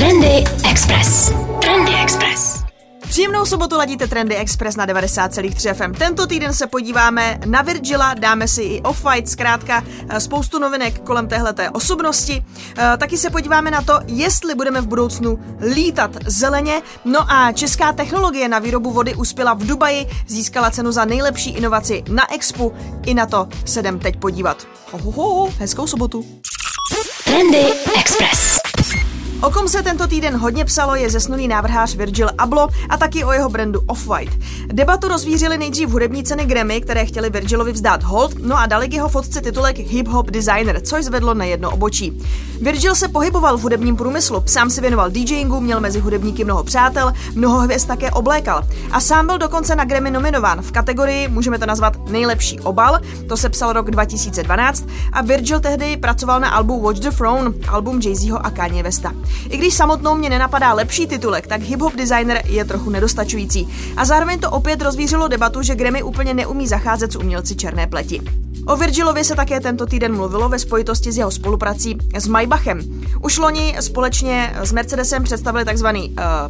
Trendy Express. Trendy Express. Příjemnou sobotu ladíte Trendy Express na 90,3 FM. Tento týden se podíváme na Virgila, dáme si i off-white, zkrátka eh, spoustu novinek kolem téhleté osobnosti. Eh, taky se podíváme na to, jestli budeme v budoucnu lítat zeleně. No a česká technologie na výrobu vody uspěla v Dubaji, získala cenu za nejlepší inovaci na Expu. I na to se jdem teď podívat. Ho, ho, ho, hezkou sobotu. Trendy Express. O kom se tento týden hodně psalo je zesnulý návrhář Virgil Abloh a taky o jeho brandu Off-White. Debatu rozvířili nejdřív hudební ceny Grammy, které chtěli Virgilovi vzdát hold, no a dali k jeho fotce titulek Hip Hop Designer, což zvedlo na jedno obočí. Virgil se pohyboval v hudebním průmyslu, sám si věnoval DJingu, měl mezi hudebníky mnoho přátel, mnoho hvězd také oblékal. A sám byl dokonce na Grammy nominován v kategorii, můžeme to nazvat nejlepší obal, to se psal rok 2012 a Virgil tehdy pracoval na albu Watch the Throne, album Jay-Zho a Kanye Westa. I když samotnou mě nenapadá lepší titulek, tak hip-hop designer je trochu nedostačující. A zároveň to opět rozvířilo debatu, že Grammy úplně neumí zacházet s umělci černé pleti. O Virgilovi se také tento týden mluvilo ve spojitosti s jeho spoluprací s Maybachem. Už loni společně s Mercedesem představili tzv. Uh,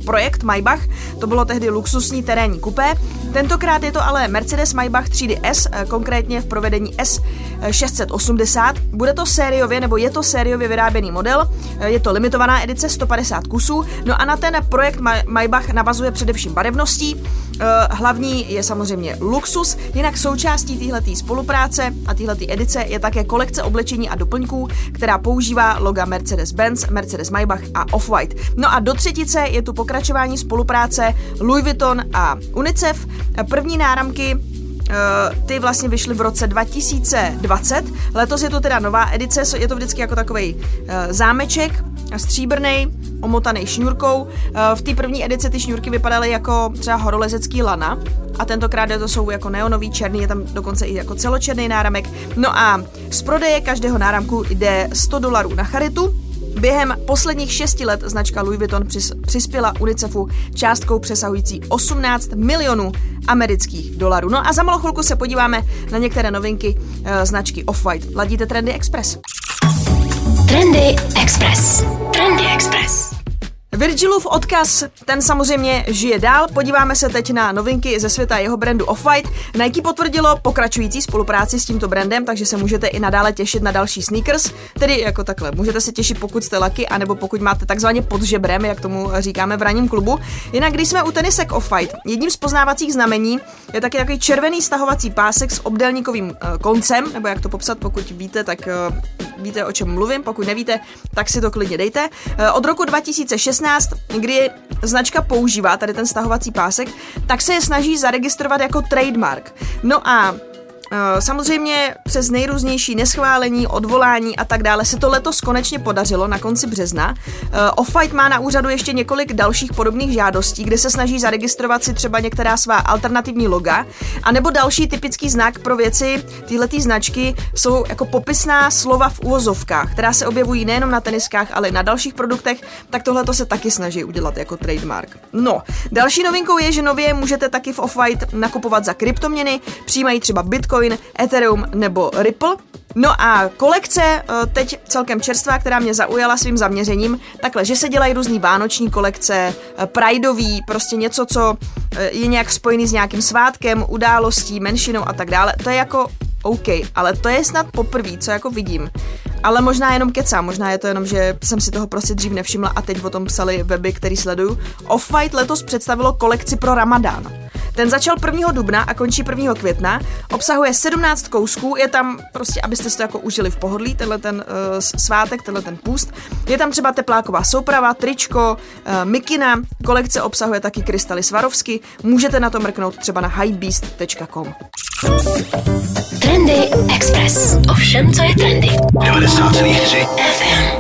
projekt Maybach, to bylo tehdy luxusní terénní kupé. Tentokrát je to ale Mercedes Maybach třídy S, uh, konkrétně v provedení S680. Bude to sériově, nebo je to sériově vyráběný model, je to limitovaná edice 150 kusů, no a na ten projekt Maybach navazuje především barevností, hlavní je samozřejmě luxus, jinak součástí téhleté spolupráce a téhleté edice je také kolekce oblečení a doplňků, která používá loga Mercedes-Benz, Mercedes-Maybach a Off-White. No a do třetice je tu pokračování spolupráce Louis Vuitton a UNICEF. První náramky ty vlastně vyšly v roce 2020. Letos je to teda nová edice, je to vždycky jako takový zámeček, stříbrný, omotaný šňůrkou. V té první edici ty šňůrky vypadaly jako třeba horolezecký lana a tentokrát to jsou jako neonový černý, je tam dokonce i jako celočerný náramek. No a z prodeje každého náramku jde 100 dolarů na charitu, Během posledních šesti let značka Louis Vuitton přis, přispěla UNICEFu částkou přesahující 18 milionů amerických dolarů. No a za malou chvilku se podíváme na některé novinky e, značky Off-White. Ladíte Trendy Express. Trendy Express. Trendy Express. Virgilův odkaz, ten samozřejmě žije dál. Podíváme se teď na novinky ze světa jeho brandu Off-White. Nike potvrdilo pokračující spolupráci s tímto brandem, takže se můžete i nadále těšit na další sneakers. Tedy jako takhle, můžete se těšit, pokud jste laky, anebo pokud máte takzvaně pod žebrem, jak tomu říkáme v ranním klubu. Jinak, když jsme u tenisek Off-White, jedním z poznávacích znamení je taky takový červený stahovací pásek s obdélníkovým uh, koncem, nebo jak to popsat, pokud víte, tak uh, víte, o čem mluvím, pokud nevíte, tak si to klidně dejte. Uh, od roku 2016 2016, kdy značka používá tady ten stahovací pásek, tak se je snaží zaregistrovat jako trademark. No a samozřejmě přes nejrůznější neschválení, odvolání a tak dále se to letos konečně podařilo na konci března. Eh, Off-White má na úřadu ještě několik dalších podobných žádostí, kde se snaží zaregistrovat si třeba některá svá alternativní loga, anebo další typický znak pro věci tyhletý značky jsou jako popisná slova v úvozovkách, která se objevují nejenom na teniskách, ale i na dalších produktech, tak tohle to se taky snaží udělat jako trademark. No, další novinkou je, že nově můžete taky v Off-White nakupovat za kryptoměny, přijímají třeba Bitcoin, Bitcoin, Ethereum nebo Ripple. No a kolekce eh, teď celkem čerstvá, která mě zaujala svým zaměřením, takhle, že se dělají různý vánoční kolekce, eh, prideový, prostě něco, co eh, je nějak spojený s nějakým svátkem, událostí, menšinou a tak dále. To je jako OK, ale to je snad poprvé, co jako vidím. Ale možná jenom kecám, možná je to jenom, že jsem si toho prostě dřív nevšimla a teď o tom psali weby, který sleduju. Off-White letos představilo kolekci pro Ramadán. Ten začal 1. dubna a končí 1. května. Obsahuje 17 kousků, je tam prostě, abyste si to jako užili v pohodlí, tenhle ten uh, svátek, tenhle ten půst. Je tam třeba tepláková souprava, tričko, uh, mikina, kolekce obsahuje taky krystaly Svarovsky, můžete na to mrknout třeba na highbeast.com. Trendy Express. Ovšem, co je trendy. 90,3 FM.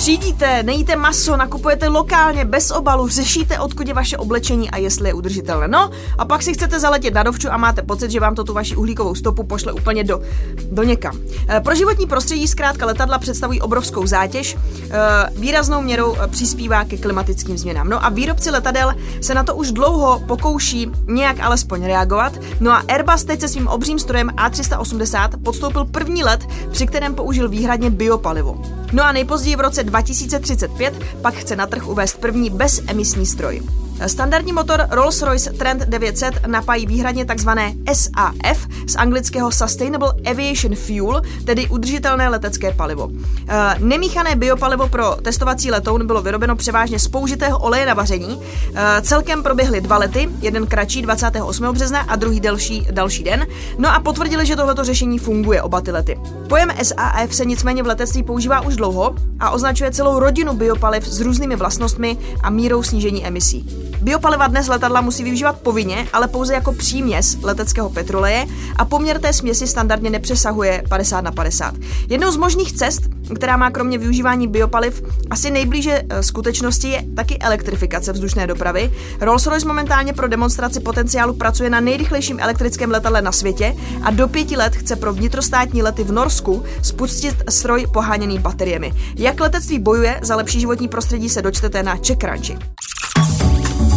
Třídíte, nejíte maso, nakupujete lokálně, bez obalu, řešíte, odkud je vaše oblečení a jestli je udržitelné. No, a pak si chcete zaletět na dovču a máte pocit, že vám to tu vaši uhlíkovou stopu pošle úplně do, do někam. E, pro životní prostředí zkrátka letadla představují obrovskou zátěž, e, výraznou měrou eh, přispívá ke klimatickým změnám. No a výrobci letadel se na to už dlouho pokouší nějak alespoň reagovat. No a Airbus teď se svým obřím strojem A380 podstoupil první let, při kterém použil výhradně biopalivo. No a nejpozději v roce 2035 pak chce na trh uvést první bezemisní stroj. Standardní motor Rolls-Royce Trent 900 napájí výhradně tzv. SAF z anglického Sustainable Aviation Fuel, tedy udržitelné letecké palivo. E, nemíchané biopalivo pro testovací letoun bylo vyrobeno převážně z použitého oleje na vaření. E, celkem proběhly dva lety, jeden kratší 28. března a druhý delší další den. No a potvrdili, že tohleto řešení funguje oba ty lety. Pojem SAF se nicméně v letectví používá už dlouho a označuje celou rodinu biopaliv s různými vlastnostmi a mírou snížení emisí. Biopaliva dnes letadla musí využívat povinně, ale pouze jako příměs leteckého petroleje a poměr té směsi standardně nepřesahuje 50 na 50. Jednou z možných cest, která má kromě využívání biopaliv asi nejblíže e, skutečnosti, je taky elektrifikace vzdušné dopravy. Rolls-Royce momentálně pro demonstraci potenciálu pracuje na nejrychlejším elektrickém letadle na světě a do pěti let chce pro vnitrostátní lety v Norsku spustit stroj poháněný bateriemi. Jak letectví bojuje za lepší životní prostředí se dočtete na CheckRunchi.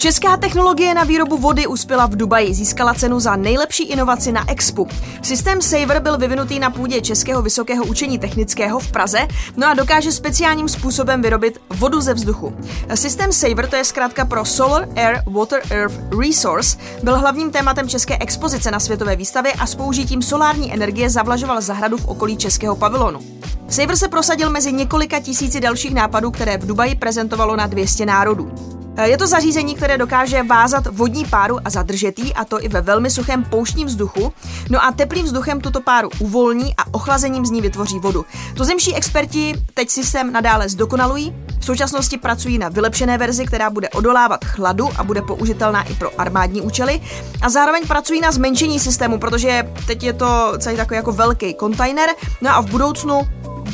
Česká technologie na výrobu vody uspěla v Dubaji, získala cenu za nejlepší inovaci na Expu. Systém Saver byl vyvinutý na půdě Českého vysokého učení technického v Praze, no a dokáže speciálním způsobem vyrobit vodu ze vzduchu. Systém Saver, to je zkrátka pro Solar Air Water Earth Resource, byl hlavním tématem české expozice na světové výstavě a s použitím solární energie zavlažoval zahradu v okolí českého pavilonu. Saver se prosadil mezi několika tisíci dalších nápadů, které v Dubaji prezentovalo na 200 národů. E, je to zařízení, které dokáže vázat vodní páru a zadržet ji, a to i ve velmi suchém pouštním vzduchu. No a teplým vzduchem tuto páru uvolní a ochlazením z ní vytvoří vodu. Tuzemští experti teď systém nadále zdokonalují. V současnosti pracují na vylepšené verzi, která bude odolávat chladu a bude použitelná i pro armádní účely. A zároveň pracují na zmenšení systému, protože teď je to celý takový jako velký kontejner. No a v budoucnu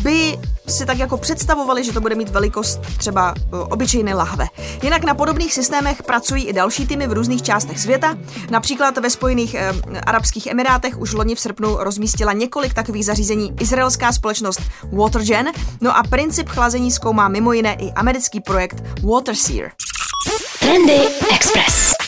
by si tak jako představovali, že to bude mít velikost třeba e, obyčejné lahve. Jinak na podobných systémech pracují i další týmy v různých částech světa. Například ve Spojených eh, Arabských Emirátech už loni v srpnu rozmístila několik takových zařízení izraelská společnost Watergen, no a princip chlazení zkoumá mimo jiné i americký projekt WaterSeer. Trendy Express.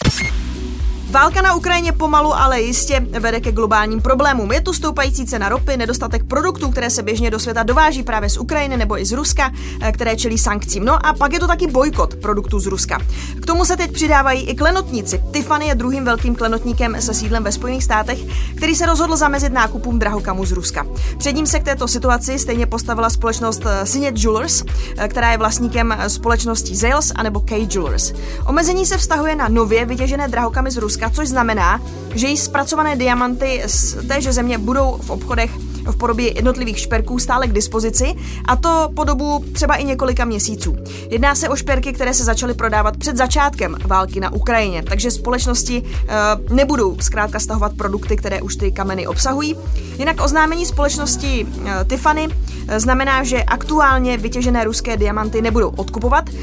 Válka na Ukrajině pomalu, ale jistě vede ke globálním problémům. Je tu stoupající cena ropy, nedostatek produktů, které se běžně do světa dováží právě z Ukrajiny nebo i z Ruska, eh, které čelí sankcím. No a pak je to taky bojkot produktů z Ruska. K tomu se teď přidávají i klenotníci. Tiffany je druhým velkým klenotníkem se sídlem ve Spojených státech, který se rozhodl zamezit nákupům drahokamů z Ruska. Před ním se k této situaci stejně postavila společnost eh, Signet Jewelers, eh, která je vlastníkem společností Zales anebo K Jewelers. Omezení se vztahuje na nově vytěžené drahokamy z Ruska Ruska, což znamená, že jí zpracované diamanty z téže země budou v obchodech v podobě jednotlivých šperků stále k dispozici a to po dobu třeba i několika měsíců. Jedná se o šperky, které se začaly prodávat před začátkem války na Ukrajině, takže společnosti e, nebudou zkrátka stahovat produkty, které už ty kameny obsahují. Jinak oznámení společnosti e, Tiffany e, znamená, že aktuálně vytěžené ruské diamanty nebudou odkupovat. E,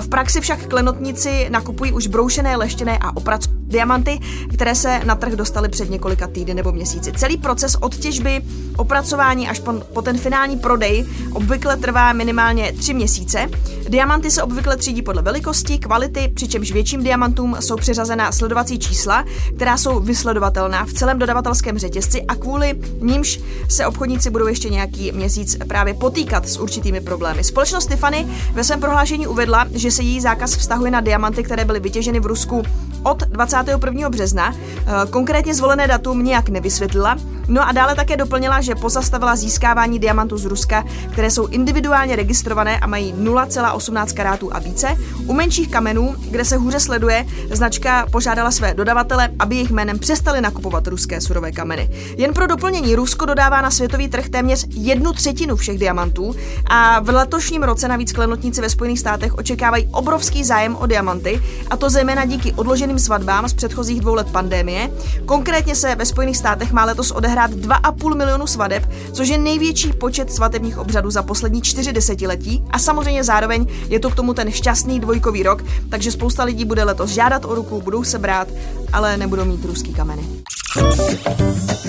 v praxi však klenotníci nakupují už broušené, leštěné a opracované diamanty, které se na trh dostaly před několika týdny nebo měsíci. Celý proces od těžby, opracování až po, ten finální prodej obvykle trvá minimálně tři měsíce. Diamanty se obvykle třídí podle velikosti, kvality, přičemž větším diamantům jsou přiřazena sledovací čísla, která jsou vysledovatelná v celém dodavatelském řetězci a kvůli nímž se obchodníci budou ještě nějaký měsíc právě potýkat s určitými problémy. Společnost Tiffany ve svém prohlášení uvedla, že se její zákaz vztahuje na diamanty, které byly vytěženy v Rusku od 21. března. Eh, konkrétně zvolené datum nijak nevysvětlila, No a dále také doplnila, že pozastavila získávání diamantů z Ruska, které jsou individuálně registrované a mají 0,18 karátů a více. U menších kamenů, kde se hůře sleduje, značka požádala své dodavatele, aby jejich jménem přestali nakupovat ruské surové kameny. Jen pro doplnění, Rusko dodává na světový trh téměř jednu třetinu všech diamantů a v letošním roce navíc klenotníci ve Spojených státech očekávají obrovský zájem o diamanty, a to zejména díky odloženým svatbám z předchozích dvou let pandémie. Konkrétně se ve Spojených státech má letos odehrát odehrát 2,5 milionu svadeb, což je největší počet svatebních obřadů za poslední čtyři desetiletí a samozřejmě zároveň je to k tomu ten šťastný dvojkový rok, takže spousta lidí bude letos žádat o ruku, budou se brát, ale nebudou mít ruský kameny.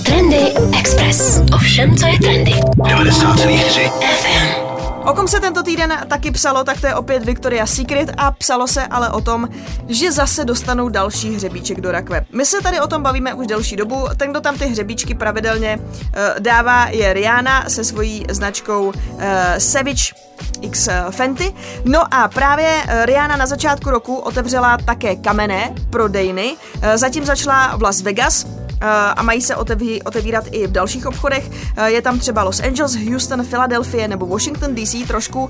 Trendy Express. Ovšem, co je trendy. 90,3 FM. O kom se tento týden taky psalo, tak to je opět Victoria's Secret a psalo se ale o tom, že zase dostanou další hřebíček do rakve. My se tady o tom bavíme už delší dobu. Ten, kdo tam ty hřebíčky pravidelně uh, dává, je Rihanna se svojí značkou uh, Savage X Fenty. No a právě Rihanna na začátku roku otevřela také kamenné prodejny. Zatím začala v Las Vegas, a mají se oteví, otevírat i v dalších obchodech. Je tam třeba Los Angeles, Houston, Philadelphia nebo Washington DC trošku.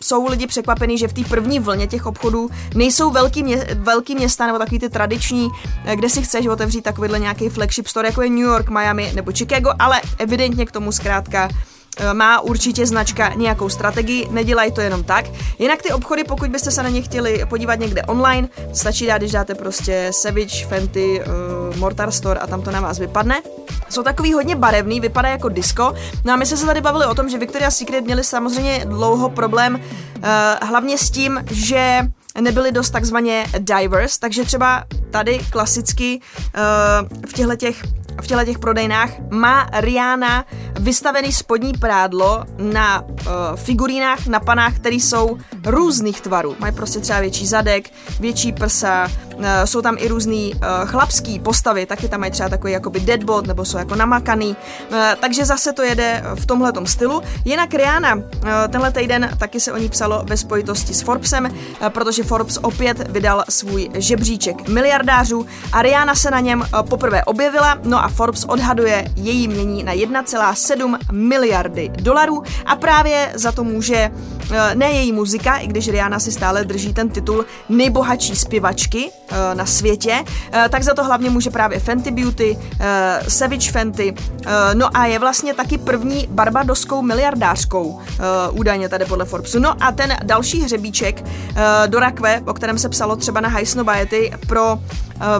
jsou lidi překvapení, že v té první vlně těch obchodů nejsou velký, mě, velký města nebo takový ty tradiční, kde si chceš otevřít takovýhle nějaký flagship store, jako je New York, Miami nebo Chicago, ale evidentně k tomu zkrátka Eh, má určitě značka nějakou strategii, nedělají to jenom tak. Jinak ty obchody, pokud byste se na ně chtěli podívat někde online, stačí dát, když dáte prostě Savage, Fenty, uh, Mortar Store a tam to na vás vypadne. Jsou takový hodně barevný, vypadá jako disco. No a my jsme se tady bavili o tom, že Victoria's Secret měli samozřejmě dlouho problém uh, hlavně s tím, že nebyly dost takzvaně diverse, takže třeba tady klasicky uh, v těchto těch v těchto těch prodejnách má Rihanna vystavený spodní prádlo na uh, figurínách, na panách, které jsou různých tvarů. Mají prostě třeba větší zadek, větší prsa, jsou tam i různý uh, chlapský postavy, taky tam mají třeba takový jakoby deadbot, nebo jsou jako namakaný. Uh, takže zase to jede v tomhletom stylu. Jinak Rihanna, tenhle týden taky se o ní psalo ve spojitosti s Forbesem, protože Forbes opět vydal svůj žebříček miliardářů a Rihanna se na něm poprvé objevila, no a Forbes odhaduje její mění na 1,7 miliardy dolarů a právě za to může eh, ne její muzika, i když Rihanna si stále drží ten titul nejbohatší zpěvačky eh, na světě, eh, tak za to hlavně může právě Fenty Beauty, Savage Fenty, no a je vlastně taky první barbadoskou miliardářskou, údajně tady podle Forbesu. No a ten další hřebíček do rakve, o kterém se psalo třeba na High Snobiety pro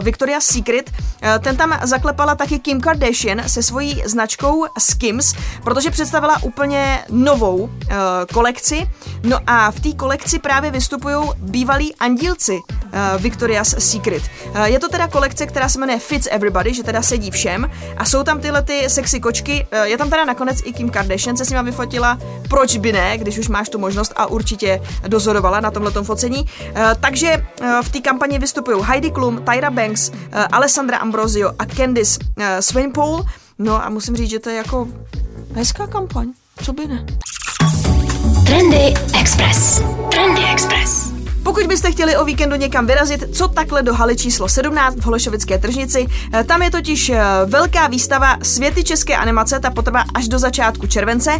Victoria's Secret, ten tam zaklepala taky Kim Kardashian se svojí značkou Skims, protože představila úplně novou uh, kolekci. No a v té kolekci právě vystupují bývalí andílci Victoria's Secret. Je to teda kolekce, která se jmenuje Fits Everybody, že teda sedí všem a jsou tam tyhle ty sexy kočky. Je tam teda nakonec i Kim Kardashian se s nima vyfotila. Proč by ne, když už máš tu možnost a určitě dozorovala na tomhle focení. Takže v té kampani vystupují Heidi Klum, Tyra Banks, uh, Alessandra Ambrosio a Candice uh, Swainpool. No a musím říct, že to je jako hezká kampaň. Co by ne? Trendy Express. Trendy Express. Pokud byste chtěli o víkendu někam vyrazit, co takhle do haly číslo 17 v Holešovické tržnici, eh, tam je totiž eh, velká výstava Světy české animace, ta potrvá až do začátku července.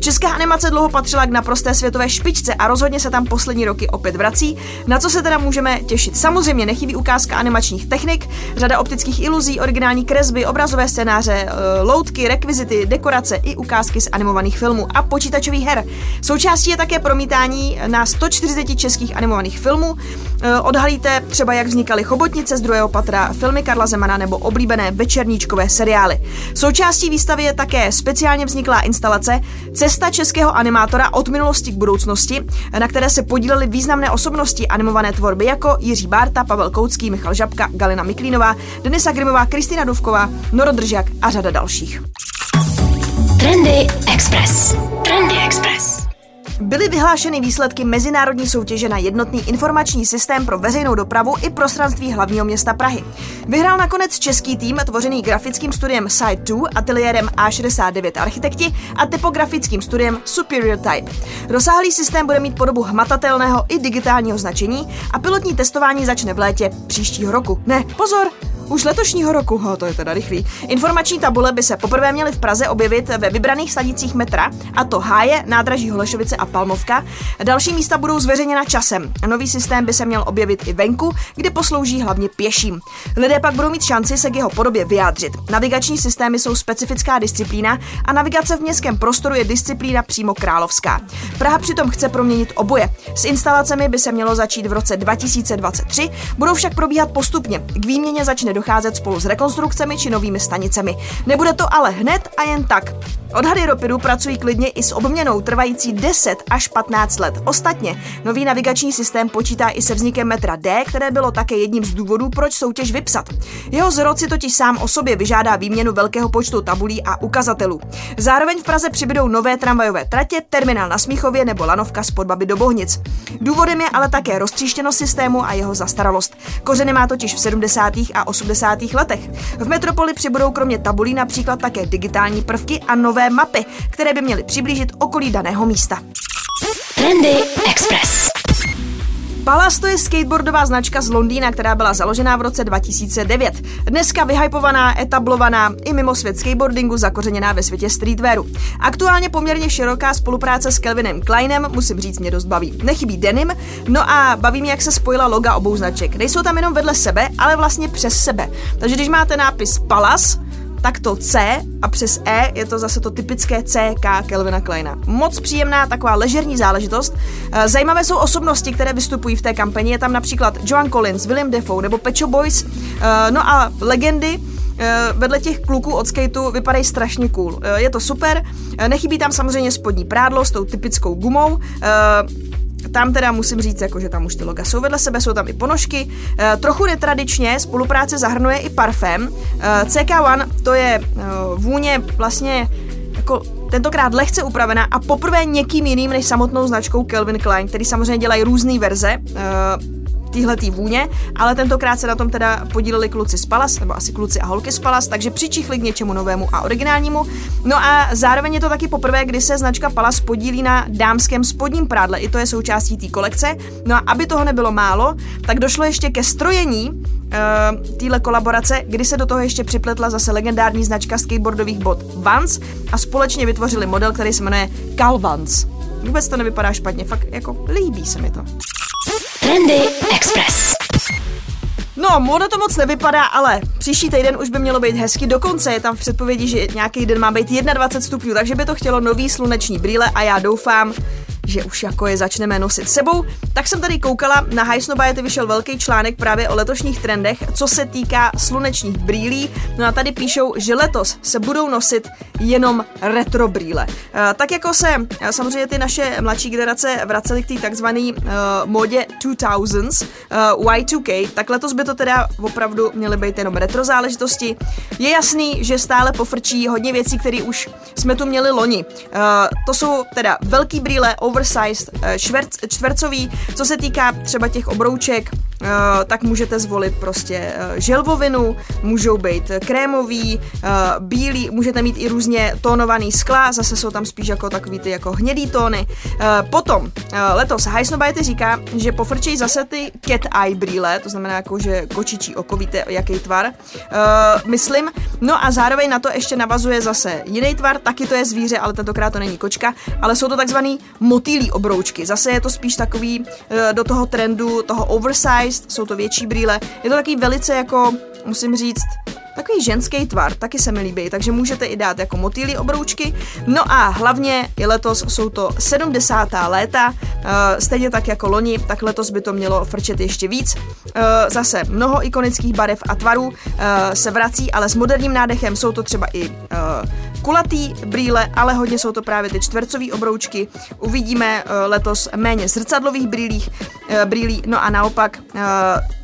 Česká animace dlouho patřila k naprosté světové špičce a rozhodně se tam poslední roky opět vrací. Na co se teda můžeme těšit? Samozřejmě nechybí ukázka animačních technik, řada optických iluzí, originální kresby, obrazové scénáře, eh, loutky, rekvizity, dekorace i ukázky z animovaných filmů a počítačových her. Součástí je také promítání na 140 českých animovaných animovaných filmů. Eh, odhalíte třeba, jak vznikaly chobotnice z druhého patra, filmy Karla Zemana nebo oblíbené večerníčkové seriály. Součástí výstavy je také speciálně vzniklá instalace Cesta českého animátora od minulosti k budoucnosti, na které se podílely významné osobnosti animované tvorby jako Jiří Bárta, Pavel Koucký, Michal Žabka, Galina Miklínová, Denisa Grimová, Kristýna Duvková, Noro Držak a řada dalších. Trendy Express. Trendy Express. Byly vyhlášeny výsledky mezinárodní soutěže na jednotný informační systém pro veřejnou dopravu i prostranství hlavního města Prahy. Vyhrál nakonec český tým tvořený grafickým studiem Site 2, ateliérem A69 Architekti a typografickým studiem Superior Type. Rozsáhlý systém bude mít podobu hmatatelného i digitálního značení a pilotní testování začne v létě příštího roku. Ne, pozor, už letošního roku, ho, to je teda rychlý. Informační tabule by se poprvé měly v Praze objevit ve vybraných stanicích metra, a to Háje, nádraží Holešovice a Palmovka. Další místa budou zveřejněna časem. Nový systém by se měl objevit i venku, kde poslouží hlavně pěším. Lidé pak budou mít šanci se k jeho podobě vyjádřit. Navigační systémy jsou specifická disciplína a navigace v městském prostoru je disciplína přímo královská. Praha přitom chce proměnit oboje. S instalacemi by se mělo začít v roce 2023, budou však probíhat postupně. K výměně začne docházet spolu s rekonstrukcemi či novými stanicemi. Nebude to ale hned a jen tak. Odhady Ropidu pracují klidně i s obměnou trvající 10 až 15 let. Ostatně, nový navigační systém počítá i se vznikem metra D, které bylo také jedním z důvodů, proč soutěž vypsat. Jeho zrod si totiž sám o sobě vyžádá výměnu velkého počtu tabulí a ukazatelů. Zároveň v Praze přibydou nové tramvajové tratě, terminál na Smíchově nebo lanovka z Podbaby do Bohnic. Důvodem je ale také roztříštěnost systému a jeho zastaralost. Kořeny má totiž v 70. a 80. letech. V metropoli přibudou kromě tabulí například také digitální prvky a nové mapy, které by měly přiblížit okolí daného místa. Trendy Express. Palas to je skateboardová značka z Londýna, která byla založená v roce 2009. Dneska vyhypovaná, etablovaná i mimo svět skateboardingu zakořeněná ve světě streetwearu. Aktuálně poměrně široká spolupráce s Kelvinem Kleinem, musím říct, mě dost baví. Nechybí denim, no a baví mě, jak se spojila loga obou značek. Nejsou tam jenom vedle sebe, ale vlastně přes sebe. Takže když máte nápis Palas, tak to C a přes E je to zase to typické CK Kelvina Kleina. Moc příjemná taková ležerní záležitost. Eh, zajímavé jsou osobnosti, které vystupují v té kampani. Je tam například Joan Collins, William Defoe nebo Pecho Boys. Eh, no a legendy, eh, vedle těch kluků od skateu vypadají strašně cool. Je to super, nechybí tam samozřejmě spodní prádlo s tou typickou gumou, tam teda musím říct, jako, že tam už ty loga jsou vedle sebe, jsou tam i ponožky. E, trochu netradičně spolupráce zahrnuje i parfém. E, CK1 to je e, vůně vlastně jako tentokrát lehce upravená a poprvé někým jiným než samotnou značkou Calvin Klein, který samozřejmě dělají různé verze. E, týhletý vůně, ale tentokrát se na tom teda podíleli kluci z Palas, nebo asi kluci a holky z Palas, takže přičichli k něčemu novému a originálnímu. No a zároveň je to taky poprvé, kdy se značka Palas podílí na dámském spodním prádle, i to je součástí té kolekce. No a aby toho nebylo málo, tak došlo ještě ke strojení uh, téhle kolaborace, kdy se do toho ještě připletla zase legendární značka skateboardových bot Vans a společně vytvořili model, který se jmenuje Cal Vans. Vůbec to nevypadá špatně, fakt jako líbí se mi to. Trendy Express. No, ono to moc nevypadá, ale příští týden už by mělo být hezky. Dokonce je tam v předpovědi, že nějaký den má být 21 stupňů, takže by to chtělo nový sluneční brýle a já doufám, že už jako je začneme nosit sebou, tak jsem tady koukala, na Highsnobajety vyšel velký článek právě o letošních trendech, co se týká slunečních brýlí. No a tady píšou, že letos se budou nosit jenom retro brýle. E, tak jako se e, samozřejmě ty naše mladší generace vracely k té takzvané uh, modě 2000s, uh, Y2K, tak letos by to teda opravdu měly být jenom retro záležitosti. Je jasný, že stále pofrčí hodně věcí, které už jsme tu měli loni. Uh, to jsou teda velký brýle, oversized, eh, čverc, čtvercový. Co se týká třeba těch obrouček, eh, tak můžete zvolit prostě eh, želvovinu, můžou být krémový, bílý, můžete mít i různě tónovaný skla, zase jsou tam spíš jako takový ty jako hnědý tóny. Potom letos Highsnobiety říká, že pofrčejí zase ty cat eye brýle, to znamená jako, že kočičí oko, víte jaký tvar, myslím. No a zároveň na to ještě navazuje zase jiný tvar, taky to je zvíře, ale tentokrát to není kočka, ale jsou to takzvaný motýlí obroučky. Zase je to spíš takový eh, do toho trendu toho oversized, jsou to větší brýle. Je to takový velice jako, musím říct, Takový ženský tvar, taky se mi líbí, takže můžete i dát jako motýly obroučky. No a hlavně i letos jsou to 70. léta, uh, stejně tak jako loni, tak letos by to mělo frčet ještě víc. Uh, zase mnoho ikonických barev a tvarů uh, se vrací, ale s moderním nádechem jsou to třeba i kulatý brýle, ale hodně jsou to právě ty čtvercové obroučky. Uvidíme uh, letos méně zrcadlových brýlích, uh, brýlí, no a naopak uh,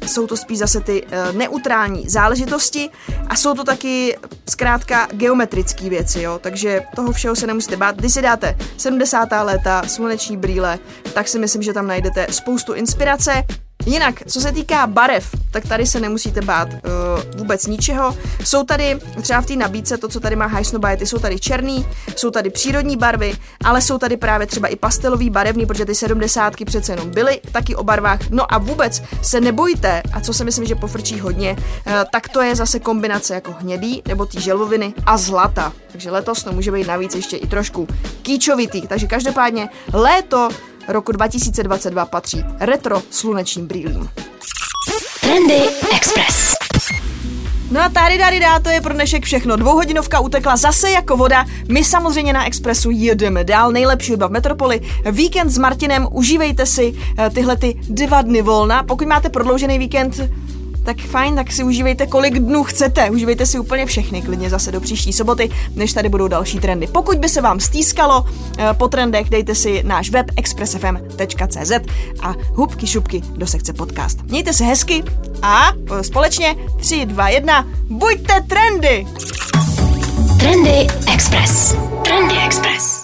jsou to spíš zase ty neutrální záležitosti a jsou to taky zkrátka geometrické věci, jo, takže toho všeho se nemusíte bát. Když si dáte 70. léta, sluneční brýle, tak si myslím, že tam najdete spoustu inspirace. Jinak, co se týká barev, tak tady se nemusíte bát uh, vůbec ničeho. Jsou tady třeba v té nabídce, to, co tady má High Snowbite, jsou tady černý, jsou tady přírodní barvy, ale jsou tady právě třeba i pastelový barevný, protože ty sedmdesátky přece jenom byly taky o barvách. No a vůbec se nebojte, a co si myslím, že pofrčí hodně, uh, tak to je zase kombinace jako hnědý nebo ty želvoviny a zlata. Takže letos to může být navíc ještě i trošku kýčovitý. Takže každopádně léto roku 2022 patří retro slunečním brýlím. Trendy Express. No a tady, tady, dá, to je pro dnešek všechno. Dvouhodinovka utekla zase jako voda. My samozřejmě na Expressu jedeme dál. Nejlepší hudba v Metropoli. Víkend s Martinem, užívejte si eh, tyhle ty dva dny volna. Pokud máte prodloužený víkend, tak fajn, tak si užívejte kolik dnů chcete. Užívejte si úplně všechny, klidně zase do příští soboty, než tady budou další trendy. Pokud by se vám stýskalo eh, po trendech, dejte si náš web expressfm.cz a hubky šupky do sekce podcast. Mějte se hezky a eh, společně 3, 2, 1, buďte trendy! Trendy Express. Trendy Express.